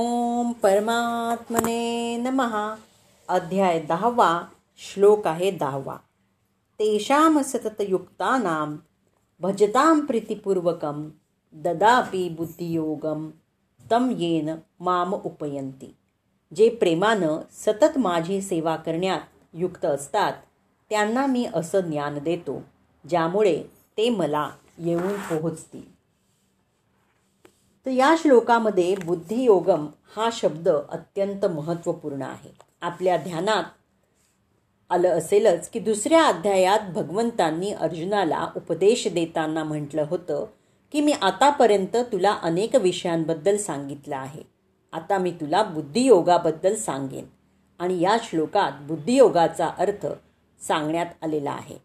ओम परमात्मने नमहा अध्याय दहावा श्लोक आहे दहावा. तेषाम सततयुक्तानां भजतां प्रीतिपूर्वकं ददापि बुद्धियोगम तम येन माम उपयंती जे प्रेमानं सतत माझी सेवा करण्यात युक्त असतात त्यांना मी असं ज्ञान देतो ज्यामुळे ते मला येऊन पोहोचतील. तर या श्लोकामध्ये बुद्धियोगम हा शब्द अत्यंत महत्त्वपूर्ण आहे. आपल्या ध्यानात आलं असेलच की दुसऱ्या अध्यायात भगवंतांनी अर्जुनाला उपदेश देताना म्हटलं होतं की मी आतापर्यंत तुला अनेक विषयांबद्दल सांगितलं आहे. आता मी तुला बुद्धियोगाबद्दल सांगेन. आणि या श्लोकात बुद्धियोगाचा अर्थ सांगण्यात आलेला आहे.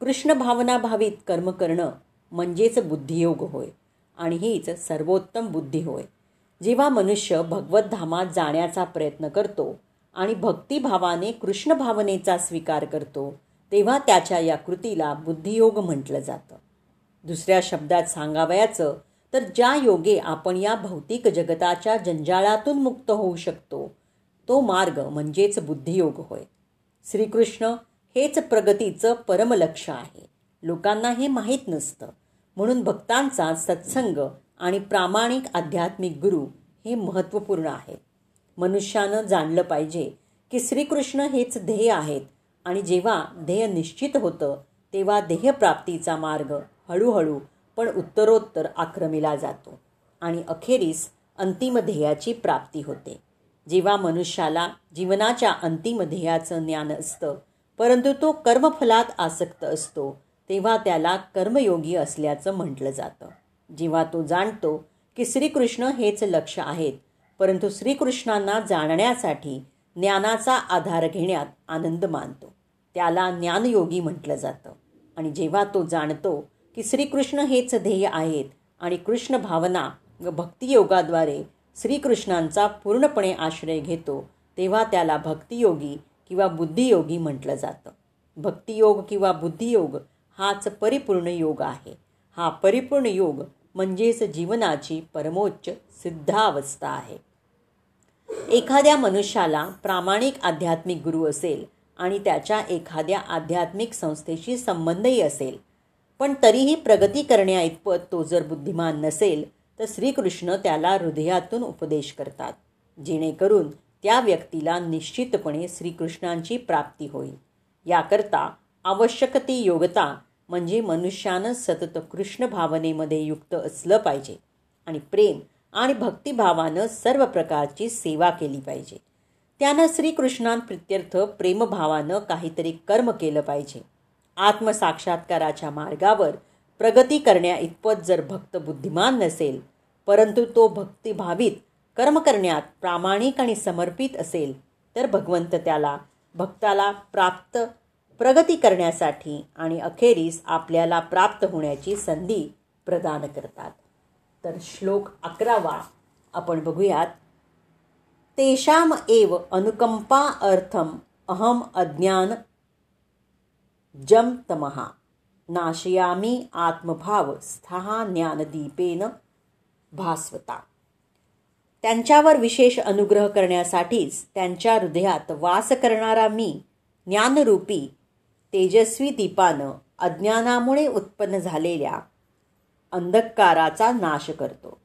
कृष्ण भावनाभावित कर्म करणं म्हणजेच बुद्धियोग होय. आणि हीच सर्वोत्तम बुद्धी होय. जेव्हा मनुष्य भगवतधामात जाण्याचा प्रयत्न करतो आणि भक्तिभावाने कृष्ण भावनेचा स्वीकार करतो तेव्हा त्याच्या या कृतीला बुद्धियोग म्हटलं जातं. दुसऱ्या शब्दात सांगावयाचं तर ज्या योगे आपण या भौतिक जगताच्या जंजाळातून मुक्त होऊ शकतो तो मार्ग म्हणजेच बुद्धियोग होय. श्रीकृष्ण हेच प्रगतीचं परमलक्ष आहे. लोकांना हे माहीत नसतं. म्हणून भक्तांचा सत्संग आणि प्रामाणिक आध्यात्मिक गुरु हे महत्त्वपूर्ण आहे मनुष्यानं जाणलं पाहिजे की श्रीकृष्ण हेच ध्येय आहेत आणि जेव्हा ध्येय निश्चित होतं तेव्हा ध्येयप्राप्तीचा मार्ग हळूहळू पण उत्तरोत्तर आक्रमिला जातो आणि अखेरीस अंतिम ध्येयाची प्राप्ती होते. जेव्हा मनुष्याला जीवनाच्या अंतिम ध्येयाचं ज्ञान असतं परंतु तो कर्मफलात आसक्त असतो तेव्हा त्याला कर्मयोगी असल्याचं म्हटलं जातं. जेव्हा तो जाणतो की श्रीकृष्ण हेच लक्ष आहेत परंतु श्रीकृष्णांना जाणण्यासाठी ज्ञानाचा आधार घेण्यात आनंद मानतो. त्याला ज्ञानयोगी म्हटलं जातं. आणि जेव्हा तो जाणतो की श्रीकृष्ण हेच ध्येय आहेत आणि कृष्ण भावना व भक्तियोगाद्वारे श्रीकृष्णांचा पूर्णपणे आश्रय घेतो तेव्हा त्याला भक्तियोगी किंवा बुद्धियोगी म्हटलं जातं. भक्तियोग किंवा बुद्धियोग हाच परिपूर्ण योग आहे. हा परिपूर्ण योग म्हणजेच जीवनाची परमोच्च सिद्धावस्था आहे. एखाद्या मनुष्याला प्रामाणिक आध्यात्मिक गुरु असेल आणि त्याच्या एखाद्या आध्यात्मिक संस्थेशी संबंधही असेल पण तरीही प्रगती करण्याइतपत तो जर बुद्धिमान नसेल तर श्रीकृष्ण त्याला हृदयातून उपदेश करतात जेणेकरून त्या व्यक्तीला निश्चितपणे श्रीकृष्णांची प्राप्ती होईल. याकरता आवश्यक ती योग्यता म्हणजे मनुष्यानं सतत कृष्ण भावनेमध्ये युक्त असलं पाहिजे. आणि प्रेम आणि भक्तिभावानं सर्व प्रकारची सेवा केली पाहिजे. त्यानं श्रीकृष्णांप्रित्यर्थ प्रेमभावानं काहीतरी कर्म केलं पाहिजे. आत्मसाक्षात्काराच्या मार्गावर प्रगती करण्या इतपत जर भक्त बुद्धिमान नसेल परंतु तो भक्तिभावित कर्म करण्यात प्रामाणिक आणि समर्पित असेल तर भगवंत त्याला भक्ताला प्राप्त प्रगती करण्यासाठी आणि अखेरीस आपल्याला प्राप्त होण्याची संधी प्रदान करतात. तर श्लोक अकरावा आपण बघूयात. तेषाम एव अनुकंपा अर्थम अहम अज्ञान जम तमहा नाशयामी आत्मभाव स्थाहा ज्ञानदीपेन भास्वता। त्यांच्यावर विशेष अनुग्रह करण्यासाठीच त्यांच्या हृदयात वास करणारा मी ज्ञानरूपी तेजस्वी दीपानं अज्ञानामुळे उत्पन्न झालेल्या अंधकाराचा नाश करतो.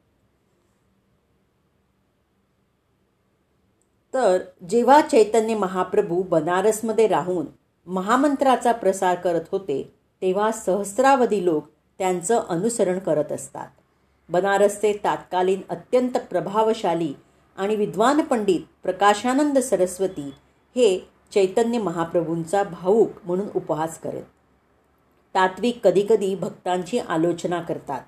तर जेव्हा चैतन्य महाप्रभू बनारसमध्ये राहून महामंत्राचा प्रसार करत होते तेव्हा सहस्रावधी लोक त्यांचं अनुसरण करत असतात. बनारसचे तात्कालीन अत्यंत प्रभावशाली आणि विद्वान पंडित प्रकाशानंद सरस्वती हे चैतन्य महाप्रभूंचा भाऊक म्हणून उपहास करत तात्विक कधीकधी भक्तांची आलोचना करतात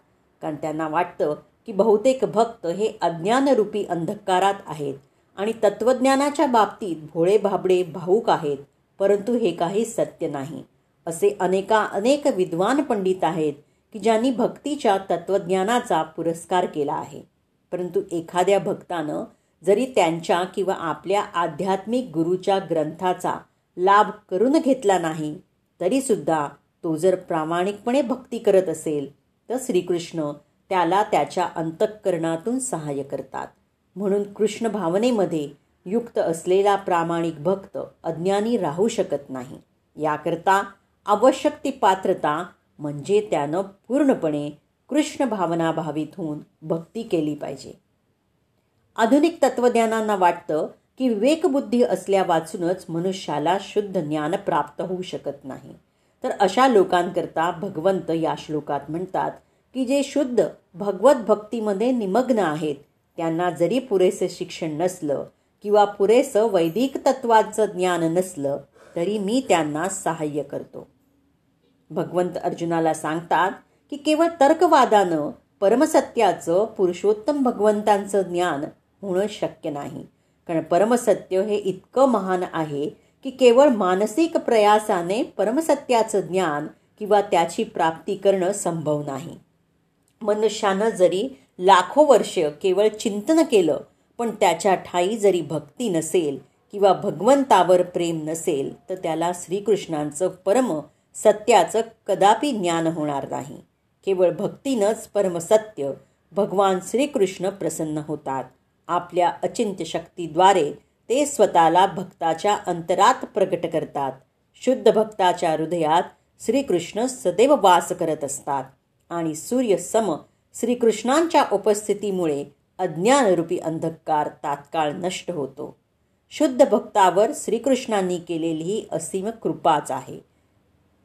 कारण त्यांना वाटतं की बहुतेक भक्त हे अज्ञानरूपी अंधकारात आहेत आणि तत्त्वज्ञानाच्या बाबतीत भोळे भाबडे भाऊक आहेत परंतु हे काही सत्य नाही. असे अनेका अनेक विद्वान पंडित आहेत की ज्यांनी भक्तीच्या तत्त्वज्ञानाचा पुरस्कार केला आहे. परंतु एखाद्या भक्तानं जरी त्यांच्या किंवा आपल्या आध्यात्मिक गुरुच्या ग्रंथाचा लाभ करून घेतला नाही तरीसुद्धा तो जर प्रामाणिकपणे भक्ती करत असेल तर श्रीकृष्ण त्याला त्याच्या अंतःकरणातून सहाय्य करतात. म्हणून कृष्ण भावनेमध्ये युक्त असलेला प्रामाणिक भक्त अज्ञानी राहू शकत नाही. याकरता आवश्यक ती पात्रता म्हणजे त्यानं पूर्णपणे कृष्ण भावनाभावित होऊन भक्ती केली पाहिजे. आधुनिक तत्वज्ञानांना वाटतं की विवेकबुद्धी असल्या वाचूनच मनुष्याला शुद्ध ज्ञान प्राप्त होऊ शकत नाही. तर अशा लोकांकरता भगवंत या श्लोकात म्हणतात की जे शुद्ध भगवत भक्तीमध्ये निमग्न आहेत त्यांना जरी पुरेसे शिक्षण नसलं किंवा पुरेसं वैदिक तत्वाचं ज्ञान नसलं तरी मी त्यांना सहाय्य करतो. भगवंत अर्जुनाला सांगतात की केवळ तर्कवादानं परमसत्याचं पुरुषोत्तम भगवंतांचं ज्ञान होणं शक्य नाही. कारण परमसत्य हे इतकं महान आहे की केवळ मानसिक प्रयासाने परमसत्याचं ज्ञान किंवा त्याची प्राप्ती करणं संभव नाही. मनुष्यानं जरी लाखो वर्ष केवळ चिंतन केलं पण त्याच्या ठाई जरी भक्ती नसेल किंवा भगवंतावर प्रेम नसेल तर त्याला श्रीकृष्णांचं परम सत्याचं कदापि ज्ञान होणार नाही. केवळ भक्तीनंच परमसत्य भगवान श्रीकृष्ण प्रसन्न होतात. आपल्या अचिंत्य शक्तीद्वारे ते स्वतःला भक्ताच्या अंतरात प्रकट करतात. शुद्ध भक्ताच्या हृदयात श्रीकृष्ण सदैव वास करत असतात आणि सूर्य सम श्रीकृष्णांच्या उपस्थितीमुळे अज्ञानरूपी अंधकार तात्काळ नष्ट होतो. शुद्ध भक्तावर श्रीकृष्णांनी केलेली ही असीम कृपाच आहे.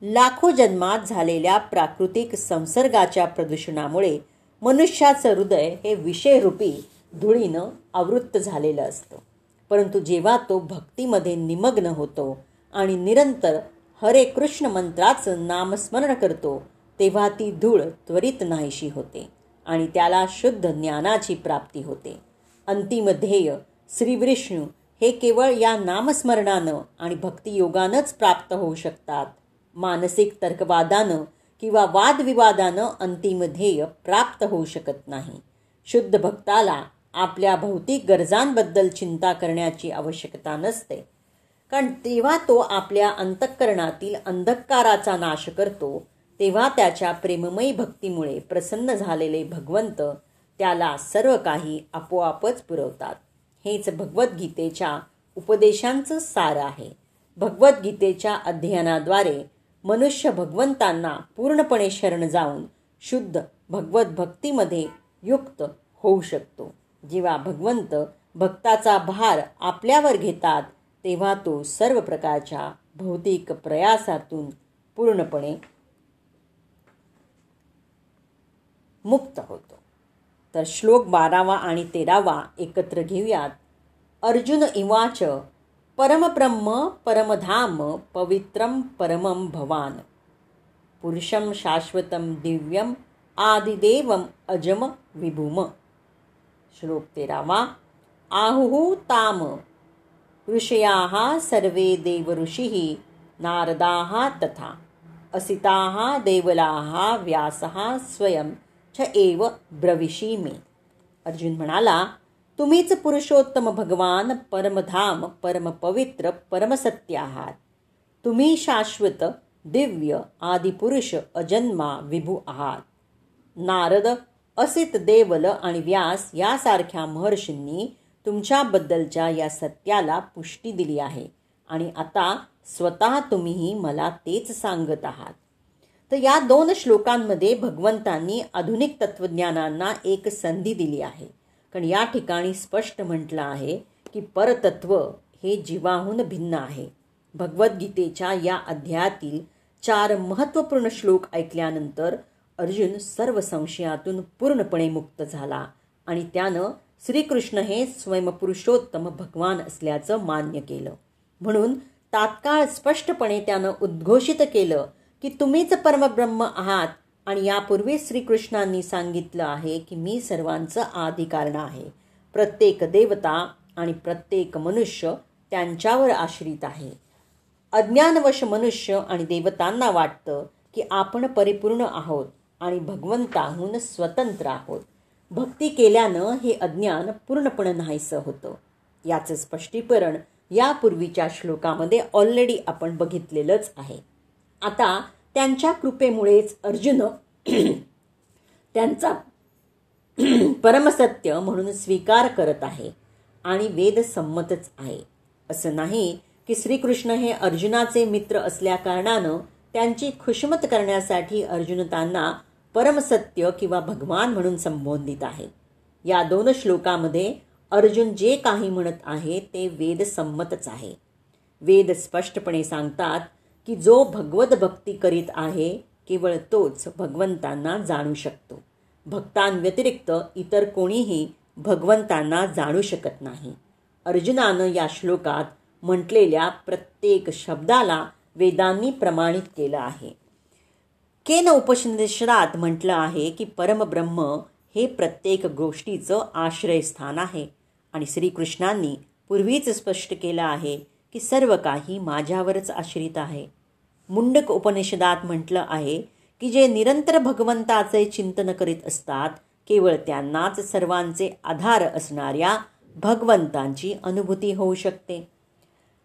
लाखो जन्मात झालेल्या प्राकृतिक संसर्गाच्या प्रदूषणामुळे मनुष्याचं हृदय हे विषयरूपी धुळीनं आवृत्त झालेलं असतं. परंतु जेव्हा तो भक्तीमध्ये निमग्न होतो आणि निरंतर हरे कृष्ण मंत्राचं नामस्मरण करतो तेव्हा ती धूळ त्वरित नाहीशी होते आणि त्याला शुद्ध ज्ञानाची प्राप्ती होते. अंतिम ध्येय श्री विष्णू हे केवळ या नामस्मरणानं आणि भक्तियोगानंच प्राप्त होऊ शकतात. मानसिक तर्कवादानं किंवा वादविवादानं अंतिम ध्येय प्राप्त होऊ शकत नाही. शुद्ध भक्ताला आपल्या भौतिक गरजांबद्दल चिंता करण्याची आवश्यकता नसते. कारण तेव्हा तो आपल्या अंतःकरणातील अंधकाराचा नाश करतो तेव्हा त्याच्या प्रेममयी भक्तीमुळे प्रसन्न झालेले भगवंत त्याला सर्व काही आपोआपच पुरवतात. हेच भगवद्गीतेच्या उपदेशांचं सार आहे. भगवद्गीतेच्या अध्ययनाद्वारे मनुष्य भगवंतांना पूर्णपणे शरण जाऊन शुद्ध भगवत भक्तीमध्ये युक्त होऊ शकतो. जेव्हा भगवंत भक्ताचा भार आपल्यावर घेतात तेव्हा तो सर्व प्रकारच्या भौतिक प्रयासातून पूर्णपणे मुक्त होतो. तर श्लोक बारावा आणि तेरावा एकत्र घेऊयात. अर्जुन इवाच परमब्रह्म परमधाम पवित्रम परमं भवान। पुरुषं शाश्वतं दिव्यम आदिदेवम अजम विभूम। श्लोक तेरावा आहुः ताम। ऋषयाः सर्वे देवऋषिः नारदाः तथा। असिताः देवलाः व्यासः स्वयं छ एव ब्रविशी मे अर्जुन म्हणाला तुम्हीच पुरुषोत्तम भगवान परमधाम परमपवित्र परमसत्य आहात तुम्ही शाश्वत दिव्य आदिपुरुष अजन्मा विभू आहात नारद असित देवल आणि व्यास यासारख्या महर्षींनी तुमच्याबद्दलच्या या सत्याला पुष्टी दिली आहे. आणि आता स्वतः तुम्हीही मला तेच सांगत आहात. तर या दोन श्लोकांमध्ये भगवंतांनी आधुनिक तत्त्वज्ञानांना एक संधी दिली आहे. कारण या ठिकाणी स्पष्ट म्हटलं आहे की परतत्व हे जीवाहून भिन्न आहे. भगवद्गीतेच्या या अध्यायातील चार महत्त्वपूर्ण श्लोक ऐकल्यानंतर अर्जुन सर्व संशयातून पूर्णपणे मुक्त झाला आणि त्यानं श्रीकृष्ण हे स्वयंपुरुषोत्तम भगवान असल्याचं मान्य केलं. म्हणून तात्काळ स्पष्टपणे त्यानं उद्घोषित केलं की तुम्हीच परमब्रह्म आहात आणि यापूर्वी श्रीकृष्णांनी सांगितलं आहे की मी सर्वांचं आधी कारण आहे. प्रत्येक देवता आणि प्रत्येक मनुष्य त्यांच्यावर आश्रित आहे. अज्ञानवश मनुष्य आणि देवतांना वाटतं की आपण परिपूर्ण आहोत. आणि भगवंताहून स्वतंत्र आहोत. भक्ती केल्यानं हे अज्ञान पूर्णपणे नाहीसं होतं. याचं स्पष्टीकरण यापूर्वीच्या श्लोकामध्ये ऑलरेडी आपण बघितलेलंच आहे. आता त्यांच्या कृपेमुळेच अर्जुन त्यांचा परमसत्य म्हणून स्वीकार करत आहे आणि वेद संमतच आहे. असं नाही की श्रीकृष्ण हे अर्जुनाचे मित्र असल्याकारणानं त्यांची खुशमत करण्यासाठी अर्जुन त्यांना परमसत्य किंवा भगवान म्हणून संबोधित आहे. या दोन श्लोकामध्ये अर्जुन जे काही म्हणत आहे ते वेद संमतच आहे. वेद स्पष्टपणे सांगतात की जो भगवत भक्ती करीत आहे केवळ तोच भगवंतांना जाणू शकतो. भक्तांव्यतिरिक्त इतर कोणीही भगवंतांना जाणू शकत नाही. अर्जुनानं या श्लोकात म्हटलेल्या प्रत्येक शब्दाला वेदांनी प्रमाणित केलं आहे. केन उपनिषदात म्हटलं आहे की परमब्रह्म हे प्रत्येक गोष्टीचं आश्रयस्थान आहे आणि श्रीकृष्णांनी पूर्वीच स्पष्ट केलं आहे की सर्व काही माझ्यावरच आश्रित आहे. मुंडक उपनिषदात म्हटलं आहे की जे निरंतर भगवंताचे चिंतन करीत असतात केवळ त्यांनाच सर्वांचे आधार असणाऱ्या भगवंतांची अनुभूती होऊ शकते.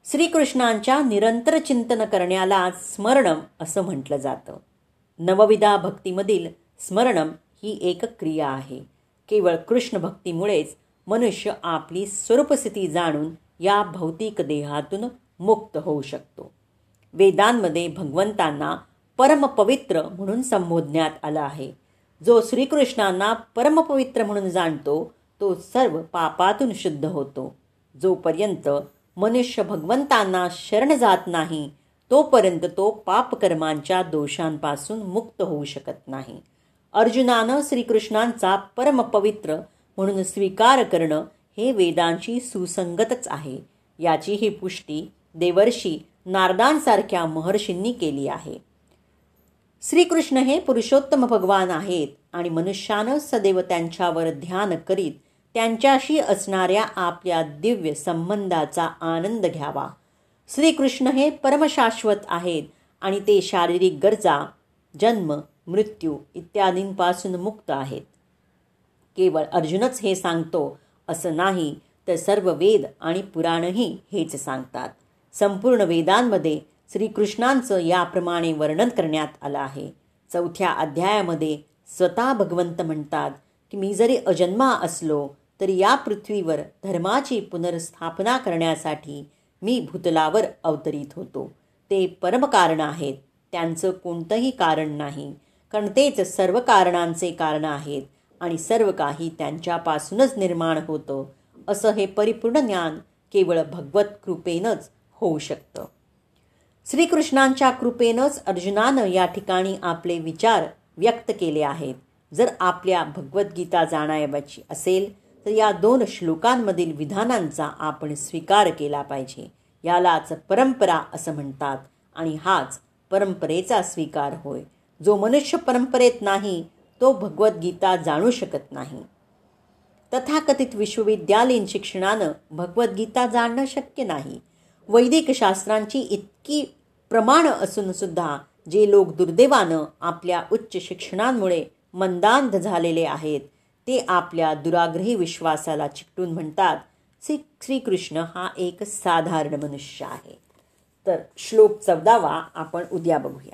श्रीकृष्णांच्या निरंतर चिंतन करण्याला स्मरणम असं म्हटलं जातं. नवविधा भक्तीमधील स्मरणम ही एक क्रिया आहे. केवळ कृष्ण भक्तीमुळेच मनुष्य आपली स्वरूपस्थिती जाणून या भौतिक देहातून मुक्त होऊ शकतो. वेदांमध्ये भगवंतांना परमपवित्र म्हणून संबोधण्यात आलं आहे. जो श्रीकृष्णांना परमपवित्र म्हणून जाणतो तो सर्व पापातून शुद्ध होतो. जोपर्यंत मनुष्य भगवंतांना शरण जात नाही तोपर्यंत तो पापकर्मांच्या दोषांपासून मुक्त होऊ शकत नाही. अर्जुनानं श्रीकृष्णांचा परमपवित्र म्हणून स्वीकार करणं हे वेदांची सुसंगतच आहे. याची ही पुष्टी देवर्षी नारदांसारख्या महर्षींनी केली आहे. श्रीकृष्ण हे पुरुषोत्तम भगवान आहेत आणि मनुष्यानं सदैव त्यांच्यावर ध्यान करीत त्यांच्याशी असणाऱ्या आपल्या दिव्य संबंधाचा आनंद घ्यावा. श्रीकृष्ण हे परमशाश्वत आहेत आणि ते शारीरिक गरजा जन्म मृत्यू इत्यादींपासून मुक्त आहेत. केवळ अर्जुनच हे सांगतो असं नाही तर सर्व वेद आणि पुराणही हेच सांगतात. संपूर्ण वेदांमध्ये श्रीकृष्णांचं याप्रमाणे वर्णन करण्यात आलं आहे. चौथ्या अध्यायामध्ये स्वतः भगवंत म्हणतात की मी जरी अजन्मा असलो तर या पृथ्वीवर धर्माची पुनर्स्थापना करण्यासाठी मी भूतलावर अवतरित होतो. ते परमकारण आहेत. त्यांचं कोणतंही कारण नाही. कारण तेच सर्व कारणांचे कारण आहेत आणि सर्व काही त्यांच्यापासूनच निर्माण होतं. असं हे परिपूर्ण ज्ञान केवळ भगवत कृपेनंच होऊ शकतं. श्रीकृष्णांच्या कृपेनंच अर्जुनानं या ठिकाणी आपले विचार व्यक्त केले आहेत. जर आपल्या भगवद्गीता जाणायची असेल तर या दोन श्लोकांमधील विधानांचा आपण स्वीकार केला पाहिजे. यालाच परंपरा असं म्हणतात आणि हाच परंपरेचा स्वीकार होय. जो मनुष्य परंपरेत नाही तो भगवद्गीता जाणू शकत नाही. तथाकथित विश्वविद्यालयीन शिक्षणानं भगवद्गीता जाणणं शक्य नाही. वैदिक शास्त्रांची इतकी प्रमाण असूनसुद्धा जे लोक दुर्दैवानं आपल्या उच्च शिक्षणांमुळे मंदांध झालेले आहेत ते आपल्या दुराग्रही विश्वासाला चिकटून म्हणतात श्री श्रीकृष्ण हा एक साधारण मनुष्य आहे. तर श्लोक चौदावा आपण उद्या बघूया.